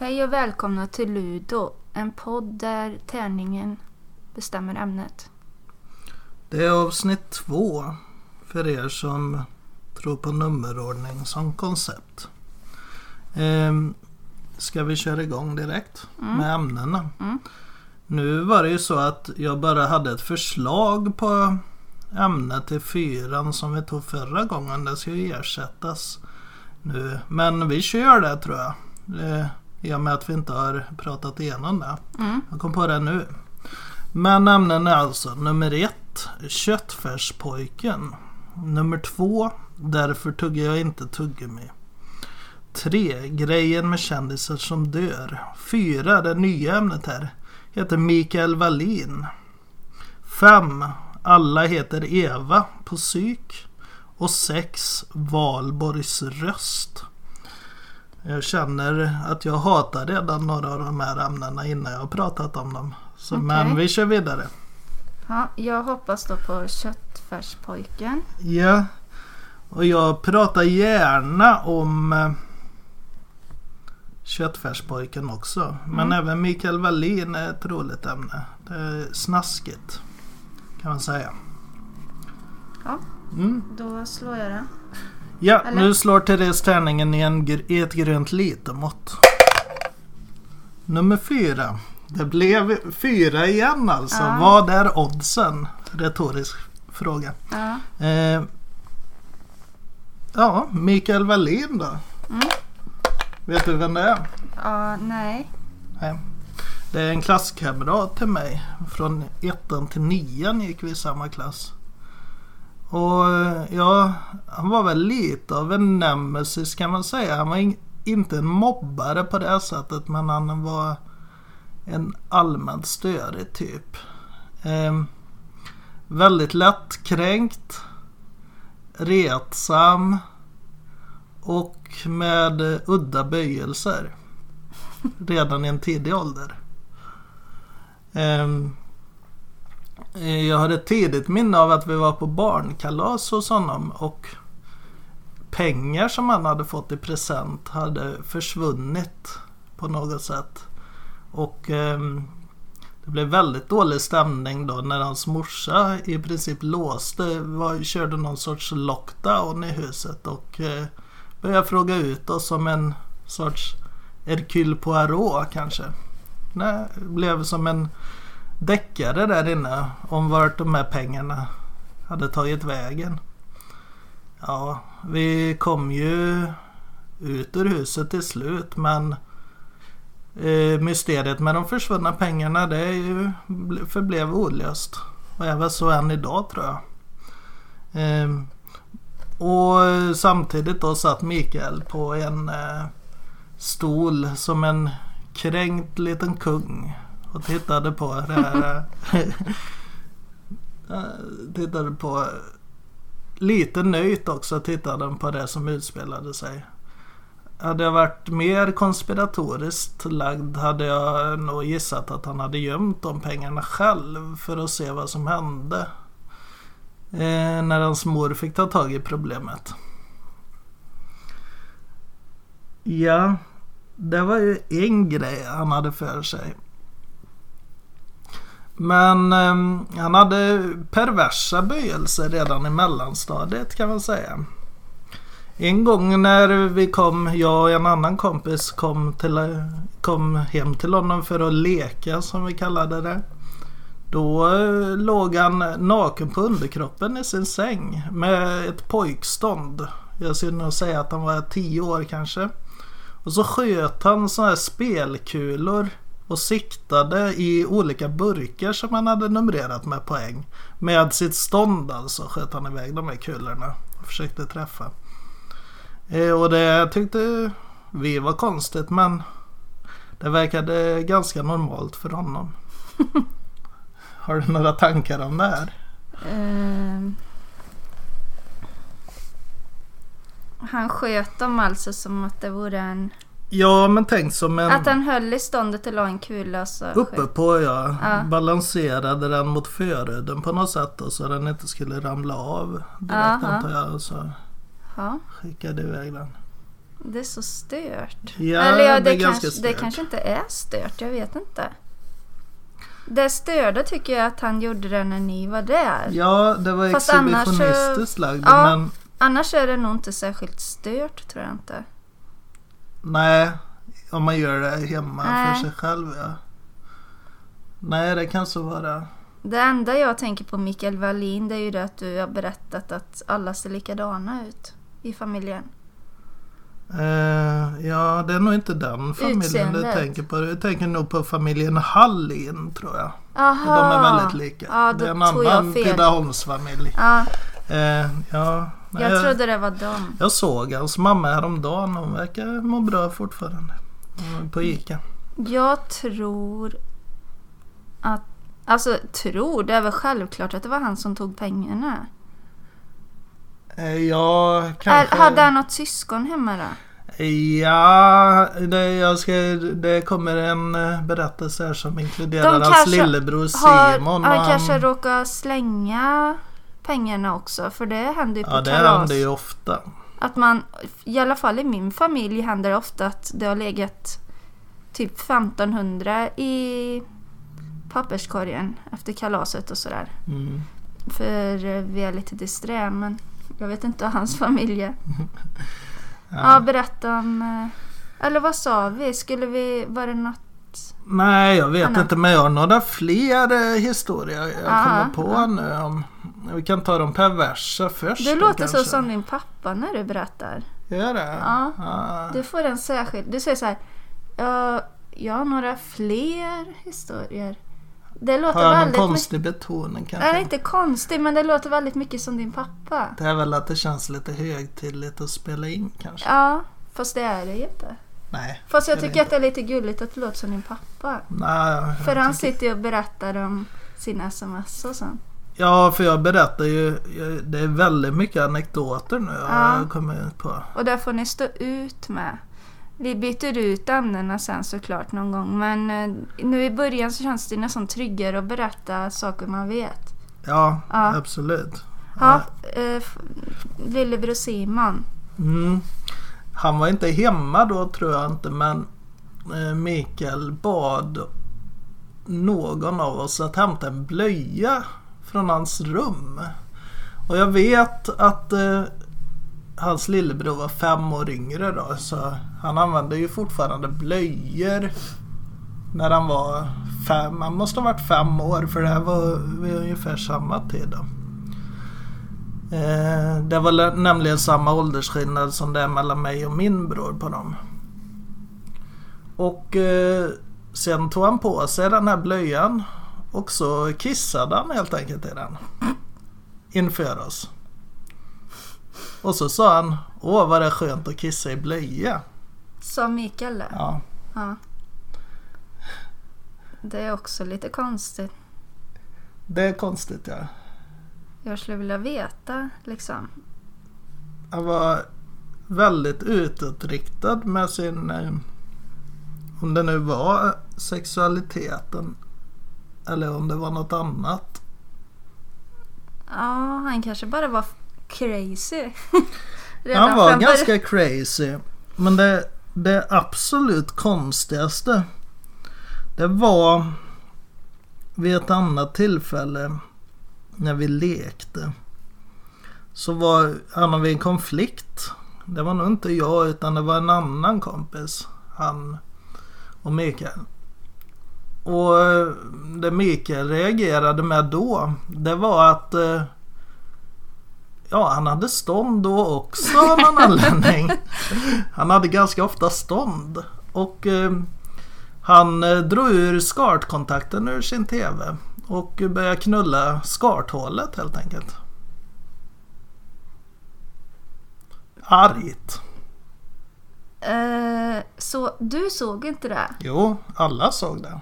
Hej och välkomna till Ludo, en podd där tärningen bestämmer ämnet. Det är avsnitt två för er som tror på nummerordning som koncept. Ehm, ska vi köra igång direkt med ämnena? Mm. Nu var det ju så att jag bara hade ett förslag på ämnet till fyran som vi tog förra gången. Det ska ju ersättas nu. Men vi kör det tror jag. Eh, I och med att vi inte har pratat igenom det. Mm. Jag kom på det nu. Men ämnen är alltså nummer ett, köttfärspojken. Nummer två, därför tuggar jag inte tuggummi. Tre, grejen med kändisar som dör. Fyra, det nya ämnet här, heter Mikael Wallin. Fem, alla heter Eva på psyk. Och sex, Valborgs röst. Jag känner att jag hatar redan några av de här ämnena innan jag har pratat om dem. Så, Okej. Men vi kör vidare. Ja, jag hoppas då på köttfärspojken. Ja, och jag pratar gärna om eh, Köttfärspojken också. Men Mm. även Mikael Wallin är ett roligt ämne. Det är snaskigt kan man säga. Ja. Mm. Då slår jag det. Ja, Eller? nu slår Therese tärningen i, en, i ett grönt litermått. Nummer fyra. Det blev fyra igen alltså. Ja. Vad är oddsen? Retorisk fråga. Ja. Eh, ja, Mikael Wallin då. Mm. Vet du vem det är? ja, nej. Nej. Det är en klasskamrat till mig. Från ettan till nian gick vi i samma klass. Och eh, ja, han var väl lite av en nemesis kan man säga. Han var in, inte en mobbare på det sättet men han var en allmänt störig typ. Eh, väldigt lättkränkt. Retsam. Och med udda böjelser. Redan i en tidig ålder. Eh, Eh, jag har ett tidigt minne av att vi var på barnkalas hos honom och pengar som han hade fått i present hade försvunnit på något sätt. Och eh, det blev väldigt dålig stämning då när hans morsa i princip låste, var, körde någon sorts lockdown i huset och eh, började fråga ut oss som en sorts Hercule Poirot kanske. Det blev som en deckare där inne om vart de här pengarna hade tagit vägen. Ja, vi kom ju ut ur huset till slut men eh, mysteriet med de försvunna pengarna det är ju, förblev olöst. Och är väl så än idag tror jag. Eh, och samtidigt då satt Mikael på en eh, stol som en kränkt liten kung och tittade på det här. Eh, eh, tittade på lite nöjt också tittade han på det som utspelade sig. Hade jag varit mer konspiratoriskt lagd hade jag nog gissat att han hade gömt de pengarna själv för att se vad som hände. Eh, när hans mor fick ta tag i problemet. Ja, det var ju en grej han hade för sig. Men eh, han hade perversa böjelser redan i mellanstadiet kan man säga. En gång när vi kom, jag och en annan kompis kom, till, kom hem till honom för att leka som vi kallade det. Då eh, låg han naken på underkroppen i sin säng med ett pojkstånd. Jag skulle nog säga att han var 10 år kanske. Och så sköt han sådana här spelkulor och siktade i olika burkar som han hade numrerat med poäng. Med sitt stånd alltså sköt han iväg de här kulorna och försökte träffa. Eh, och det tyckte vi var konstigt men det verkade ganska normalt för honom. Har du några tankar om det här? Uh, han sköt dem alltså som att det vore en... Ja men tänk som en... Att han höll i ståndet och la en kula så Uppe på ja. Ja. Balanserade den mot förhuden på något sätt och så den inte skulle ramla av direkt antar jag. Så Ja. skickade iväg den. Det är så stört. Ja, Eller ja, det det, är kanske, det stört. kanske inte är stört. Jag vet inte. Det störda tycker jag att han gjorde det när ni var där. Ja, det var Fast annars exhibitionistiskt lagd. Ja. Men Annars är det nog inte särskilt stört tror jag inte. Nej, om man gör det hemma Nej. för sig själv. Ja. Nej, det kan så vara. Det enda jag tänker på Mikael Wallin det är ju det att du har berättat att alla ser likadana ut i familjen. Eh, ja, det är nog inte den familjen du tänker på. Du tänker nog på familjen Hallin tror jag. Aha. De är väldigt lika. Ja, det är en annan. Tidaholmsfamilj. Ja, Eh, ja, jag jag, trodde det var dem. jag såg hans mamma häromdagen. Hon verkar må bra fortfarande. På Ica. Jag tror att... Alltså tror, det är väl självklart att det var han som tog pengarna. Eh, ja, kanske. hade han något syskon hemma då? Ja, det, jag ska, det kommer en eh, berättelse här som inkluderar De hans lillebror Har, Simon. och han han- kanske råkar slänga pengarna också för det händer ju på Ja, det kalas. händer ju ofta. Att man, i alla fall i min familj händer det ofta att det har legat typ 1500 i papperskorgen efter kalaset och sådär. Mm. För eh, vi är lite disträ men jag vet inte hur hans familj är. Ja. Ja, berätta om... eh, Eller vad sa vi? Skulle vi... Var det något... Nej, jag vet Anna. inte men jag har några fler eh, historier jag Ja, kommer på ja. nu. Om, vi kan ta de perversa först. Du låter så kanske. som din pappa när du berättar. Gör det? Ja. Ja. Du får en särskild... Du säger så här... "Ja, jag har några fler historier. Det låter Har jag någon väldigt mycket... konstig betoning kanske? Nej, inte konstigt men det låter väldigt mycket som din pappa. Det är väl att det känns lite högtidligt att spela in kanske? Ja, fast det är det ju inte. Nej. Fast jag tycker att det är lite gulligt att det låter som din pappa. Nej, För han tycker- sitter ju och berättar om sina sms och sånt. Ja, för jag berättar ju. Det är väldigt mycket anekdoter nu Ja. jag kommit på. Och där får ni stå ut med. Vi byter ut ämnena sen såklart någon gång. Men eh, nu i början så känns det nästan tryggare att berätta saker man vet. Ja, Ja. absolut. Ja, eh, f- lillebror Simon. Mm. Han var inte hemma då tror jag inte men eh, Mikael bad någon av oss att hämta en blöja från hans rum. Och jag vet att eh, hans lillebror var fem år yngre då så han använde ju fortfarande blöjor när han var fem. Han måste ha varit fem år för det här var vid ungefär samma tid då. Eh, det var nämligen samma åldersskillnad som det är mellan mig och min bror på dem. Och eh, sen tog han på sig den här blöjan och så kissade han helt enkelt i den. Inför oss. Och så sa han Åh vad det är skönt att kissa i blöja. Sa Mikael det? Ja. Ja. Det är också lite konstigt. Det är konstigt ja. Jag skulle vilja veta liksom. Han var väldigt utåtriktad med sin, eh, om det nu var sexualiteten eller om det var något annat. Ja, han kanske bara var crazy. Han var ganska crazy. Men det, det absolut konstigaste det var vid ett annat tillfälle när vi lekte. Så var han vid en konflikt. Det var nog inte jag utan det var en annan kompis. Han och Mikael. Och eh, det Mikael reagerade med då det var att eh, Ja, han hade stånd då också av någon anledning. Han hade ganska ofta stånd. Och eh, han eh, drog ur skartkontakten ur sin TV. Och började knulla skarthålet helt enkelt. Argt. Eh, så du såg inte det? Jo, alla såg det.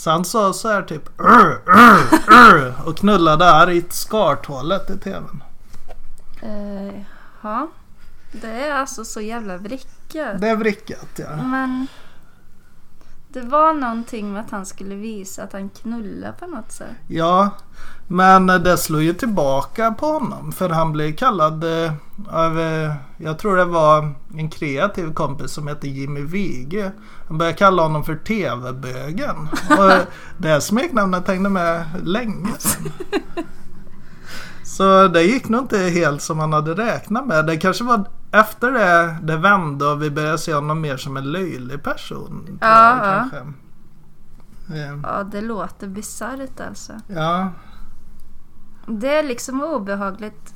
Så han sa så här typ "Ur, ur, ur", och knullade argt skarthålet i TVn. Eh, ja. Det är alltså så jävla vrickat. Det är vrickat ja. Men Det var någonting med att han skulle visa att han knullar på något sätt. Ja, men det slog ju tillbaka på honom. För han blev kallad eh, av, eh, jag tror det var en kreativ kompis som hette Jimmy Wige. Han började kalla honom för TV-bögen. Och det smeknamnet hängde med länge sedan. Så det gick nog inte helt som han hade räknat med. Det kanske var efter det det vände och vi började se honom mer som en löjlig person. Ja, jag, ja. kanske. Eh, Ja, det låter bisarrt alltså. Ja, Det är liksom obehagligt.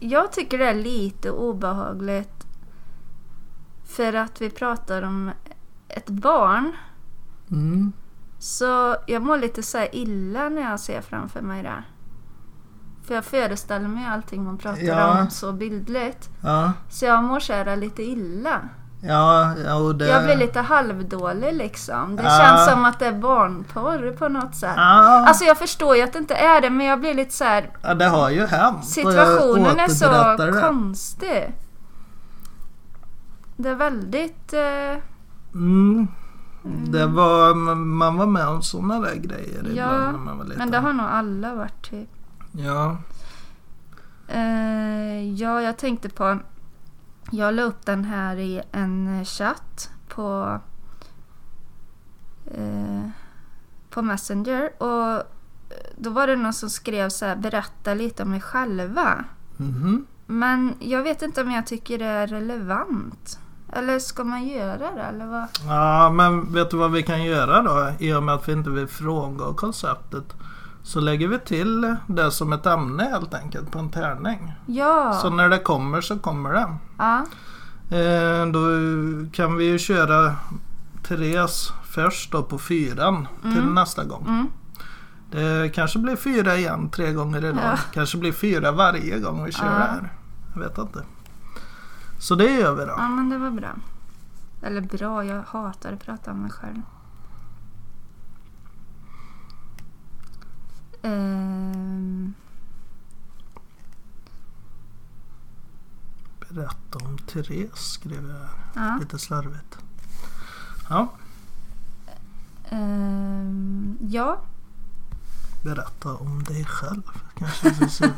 Jag tycker det är lite obehagligt för att vi pratar om ett barn. mm. Så jag mår lite så här illa när jag ser framför mig det. För jag föreställer mig allting man pratar Ja. om så bildligt. ja, Så jag mår så lite illa. ja, ja och det... Jag blir lite halvdålig liksom. Det Ja. känns som att det är barnporr på något sätt. Ja, Alltså jag förstår ju att det inte är det men jag blir lite så här. ja, det har ju hänt. Situationen är så det. konstig. Det är väldigt... Eh, Mm. Det var, man var med om sådana där grejer Ja, ibland när man var liten. men det har nog alla varit typ. Ja, Eh, ja, jag tänkte på... Jag la upp den här i en chatt på... Eh, på Messenger och då var det någon som skrev så här, berätta lite om er själva. mhm. Men jag vet inte om jag tycker det är relevant. Eller ska man göra det eller vad? ja, men vet du vad vi kan göra då? I och med att vi inte vill frångå konceptet. Så lägger vi till det som ett ämne helt enkelt på en tärning. Ja. Så när det kommer så kommer det. ja. Eh, då kan vi ju köra Therese först då på fyran till Mm. nästa gång. Mm. Det kanske blir fyra igen tre gånger idag. Ja. Kanske blir fyra varje gång vi kör Ja. det här. Jag vet inte. Så det gör vi då. ja, men det var bra. Eller bra, jag hatar att prata om mig själv. Ehm, Berätta om Therese skrev jag här. ja. Lite slarvigt. Ja, Ehm, ja. berätta om dig själv. Kanske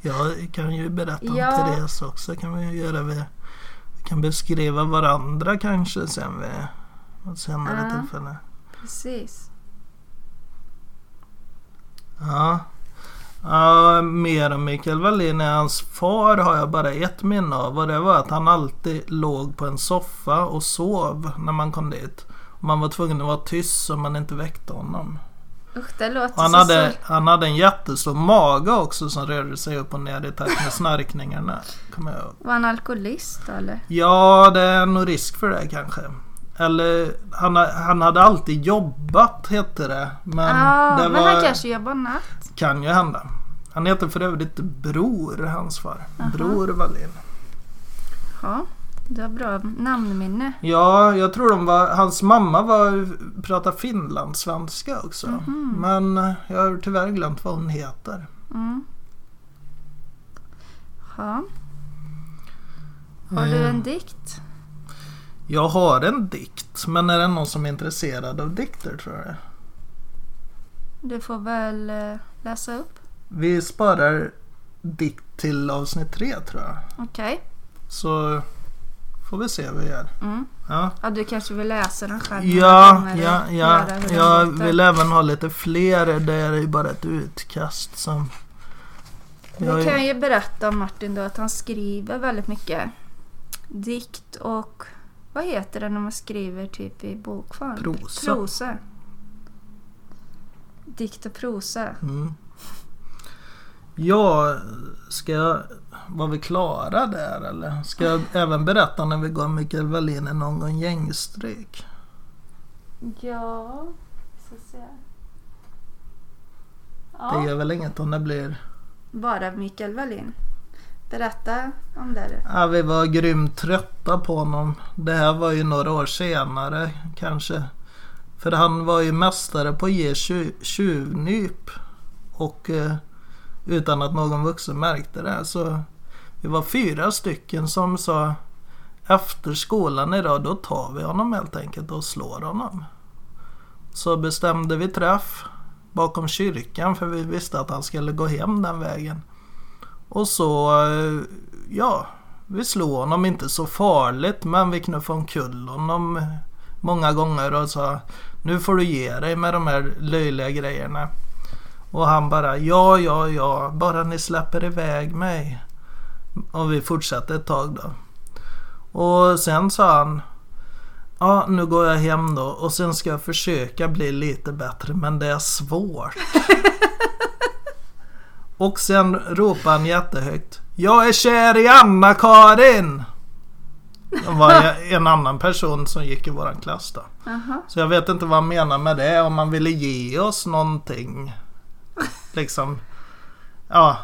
jag kan ju berätta om Ja. Therese också. Kan vi göra. Vi, vi kan beskriva varandra kanske sen vid något senare Ja. tillfälle. Precis. Ja. ja. Mer om Mikael Wallin än hans far har jag bara ett minne av. Och det var att han alltid låg på en soffa och sov när man kom dit. Man var tvungen att vara tyst så man inte väckte honom. Usch, det låter Och han, så hade, så... han hade en jättestor mage också som rörde sig upp och ner i takt med snarkningarna. Kommer jag ihåg. Var han alkoholist eller? Ja, det är nog risk för det kanske. Eller han, ha- han hade alltid jobbat hette det. Men Ja, det men var, han kanske jobbar natt. kan ju hända. Han heter för övrigt Bror, hans far. Aha. Bror Wallin. Ja, det var bra namnminne. Ja, jag tror de var, hans mamma var, pratade finlandssvenska också. Mhm. Men eh, jag har tyvärr glömt vad hon heter. Mm. Ja. Har du Eh, en dikt? Jag har en dikt, men är det någon som är intresserad av dikter tror jag? Du får väl eh, läsa upp. Vi sparar dikt till avsnitt tre tror jag. Okej. Så får vi se vad vi gör. Mm. Ja, Ja, du kanske vill läsa den själv? ja, ja, ja. Jag vill även ha lite fler. Det är ju bara ett utkast som... Jag, Vi kan ju berätta om Martin då att han skriver väldigt mycket dikt och vad heter det när man skriver typ i bokform? Prosa. Prosa. Dikt och prosa. Mm. Ja, ska jag... Var vi klara där eller? Ska jag även berätta när vi gav Mikael Wallin en någon gång gängstryk? Ja, så se. Det Ja, gör väl inget om det blir... bara Mikael Wallin. Berätta om det. Ja, vi var grymt trötta på honom. Det här var ju några år senare kanske. För han var ju mästare på att ge tjuvnyp. Och eh, utan att någon vuxen märkte det. Så vi var fyra stycken som sa efter skolan idag då tar vi honom helt enkelt och slår honom. så bestämde vi träff bakom kyrkan för vi visste att han skulle gå hem den vägen. Och så, eh, ja, vi slog honom inte så farligt men vi knuffade omkull honom många gånger och sa nu får du ge dig med de här löjliga grejerna. Och han bara ja, ja, ja, bara ni släpper iväg mig. Och vi fortsatte ett tag då. Och sen sa han Ja, nu går jag hem då och sen ska jag försöka bli lite bättre men det är svårt. och sen ropade han jättehögt Jag är kär i Anna-Karin! Det var en annan person som gick i våran klass då. Aha. Så jag vet inte vad han menar med det. Om man ville ge oss någonting. Liksom. Ja,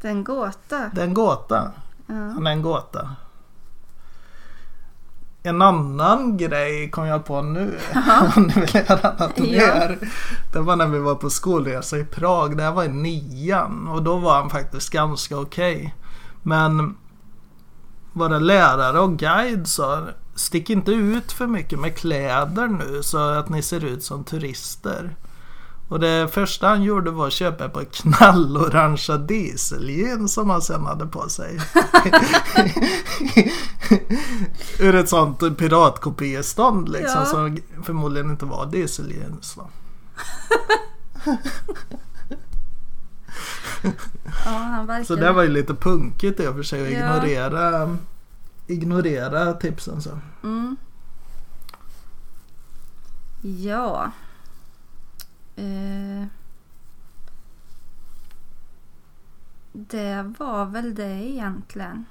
Det är en gåta. det är en gåta. Ja. Han är en gåta. En annan grej kom jag på nu. Om ni vill höra något mer. Det var när vi var på skolresa i Prag. Det här var i nian. Och då var han faktiskt ganska okej. Men våra lärare och guide sa Stick inte ut för mycket med kläder nu så att ni ser ut som turister. Och det första han gjorde var att köpa ett par knallorangea dieseljeans som han sen hade på sig. Ur ett sånt piratkopiestånd liksom Ja. som förmodligen inte var dieseljeans. Ja, verkar... Så det var ju lite punkigt i och för sig att Ja. ignorera, ignorera tipsen. Så. Mm. Ja. Eh. Det var väl det egentligen.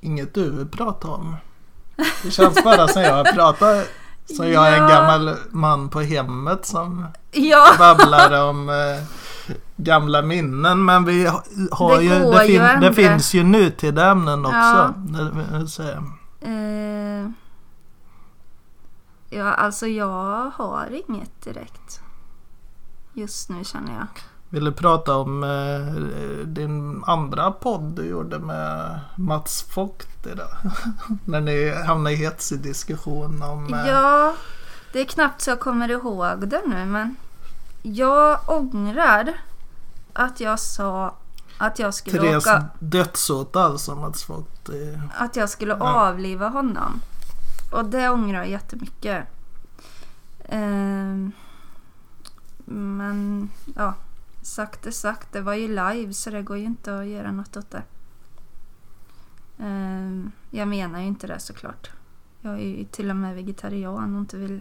Inget du vill prata om. Det känns bara som jag pratar som jag är en gammal man på hemmet som Ja, babblar om eh, gamla minnen. Men vi ha- har Det ju, det, ju fin, att det finns ju nutida ämnen också. Ja. Eh. ja, alltså jag har inget direkt. Just nu känner jag. Vill du prata om eh, din andra podd du gjorde med Mats Vogt idag? När ni hamnade i hetsig diskussion om... eh, Ja, det är knappt så jag kommer ihåg det nu men jag ångrar att jag sa att jag skulle Therese åka, dödshot alltså Mats Vogt. eh, att jag skulle Ja. avliva honom. Och det ångrar jag jättemycket. Ehm, men ja, sagt är sagt. Det var ju live så det går ju inte att göra något åt det. Ehm, jag menar ju inte det såklart. Jag är ju till och med vegetarian och inte vill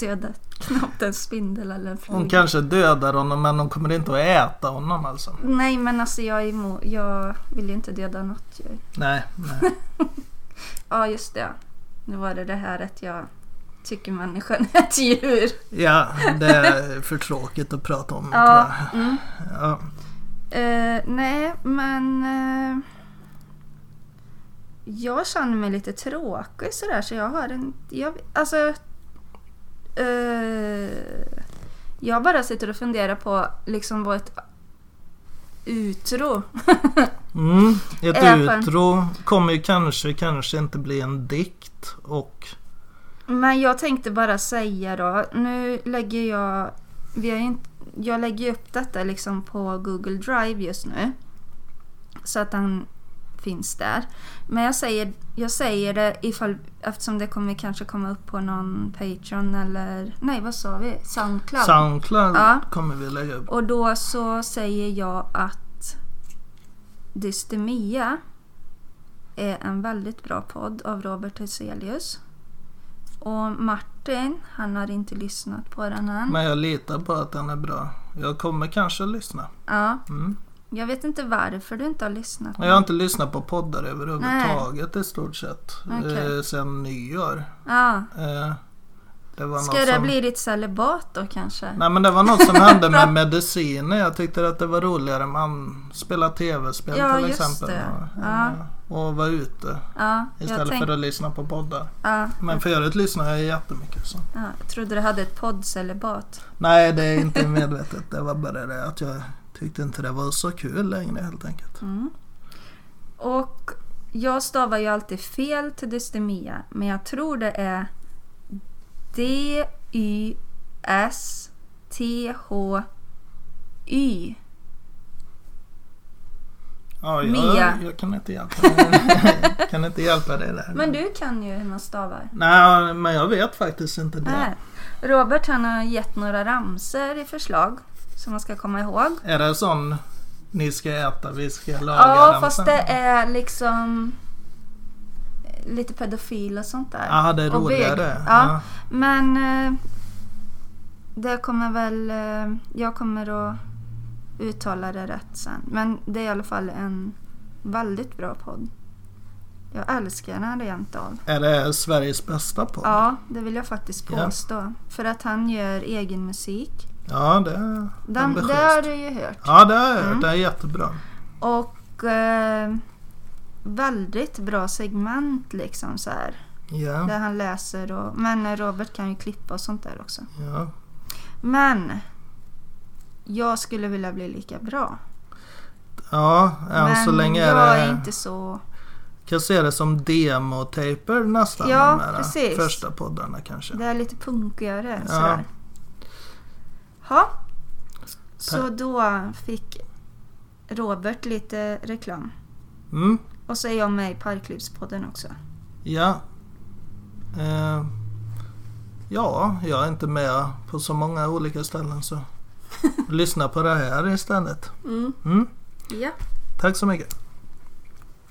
döda knappt en spindel eller en Hon fluga. kanske dödar honom men hon kommer inte att äta honom alltså. Nej men alltså jag, är emo- jag vill ju inte döda något djur. Nej, nej. Ja just det. Nu var det det här att jag tycker människan är ett djur. Ja, det är för tråkigt att prata om. Ja. Mm. Ja. Eh, nej men eh, jag känner mig lite tråkig sådär så jag har en... Jag, alltså... eh, jag bara sitter och funderar på liksom vad ett utro. Mm. Ett utro kommer ju kanske, kanske inte bli en dikt och Men jag tänkte bara säga då, nu lägger jag, vi har inte, jag lägger upp detta liksom på Google Drive just nu. Så att den finns där. Men jag säger, jag säger det ifall, eftersom det kommer kanske komma upp på någon Patreon eller, nej vad sa vi? Soundcloud. Soundcloud Ja. kommer vi lägga upp. Och då så säger jag att Dystemia är en väldigt bra podd av Robert Hyselius. Och Martin, han har inte lyssnat på den än. Men jag litar på att den är bra. Jag kommer kanske att lyssna. Ja, Mm. jag vet inte varför du inte har lyssnat. Jag har inte lyssnat på poddar överhuvudtaget i stort sett. Okej. Eh, sen nyår. Ja. Eh, det Ska det som... bli ditt celibat då kanske? Nej men det var något som hände med mediciner. Jag tyckte att det var roligare man spelar tv-spel Ja, till just exempel. det. Och, Ja. Och vara ute Ja, istället tänk, för att lyssna på poddar. ja, Men förut lyssnade jag jättemycket. Så. ja, jag trodde du hade ett poddcelibat. Nej det är inte medvetet. Det var bara det att jag tyckte inte det var så kul längre helt enkelt. Mm. Och jag stavar ju alltid fel till dystemia, men jag tror det är S T H Y. Ja, jag, Mia. jag kan inte hjälpa dig. kan inte hjälpa dig där. Men du kan ju hur man stavar. Nej, men jag vet faktiskt inte det. Nej. Robert han har gett några ramser i förslag som man ska komma ihåg. Är det sån ni ska äta, vi ska laga Ja, den fast det är liksom lite pedofil och sånt där. Ja, det är roligare. bög. Ja. Men eh, det kommer väl... Eh, jag kommer att uttala det rätt sen. Men det är i alla fall en väldigt bra podd. Jag älskar den rent av. Är det Sveriges bästa podd? Ja, det vill jag faktiskt påstå. För att han gör egen musik. Ja, det är Den, det har du ju hört. Ja, det är, Mm. det är jättebra. Och eh, väldigt bra segment liksom så här. Ja, Där han läser och... Men Robert kan ju klippa och sånt där också. ja. Men jag skulle vilja bli lika bra. ja än men så länge är jag det... är inte så... kan se det som demotaper nästan. Ja, de här precis. Första poddarna kanske. Det är lite punkigare Ja. sådär. Så då fick Robert lite reklam. Mm, Och så är jag med i Parklivspodden också. ja. Eh, ja, jag är inte med på så många olika ställen så lyssna på det här istället. Mm. Mm, Ja. tack så mycket.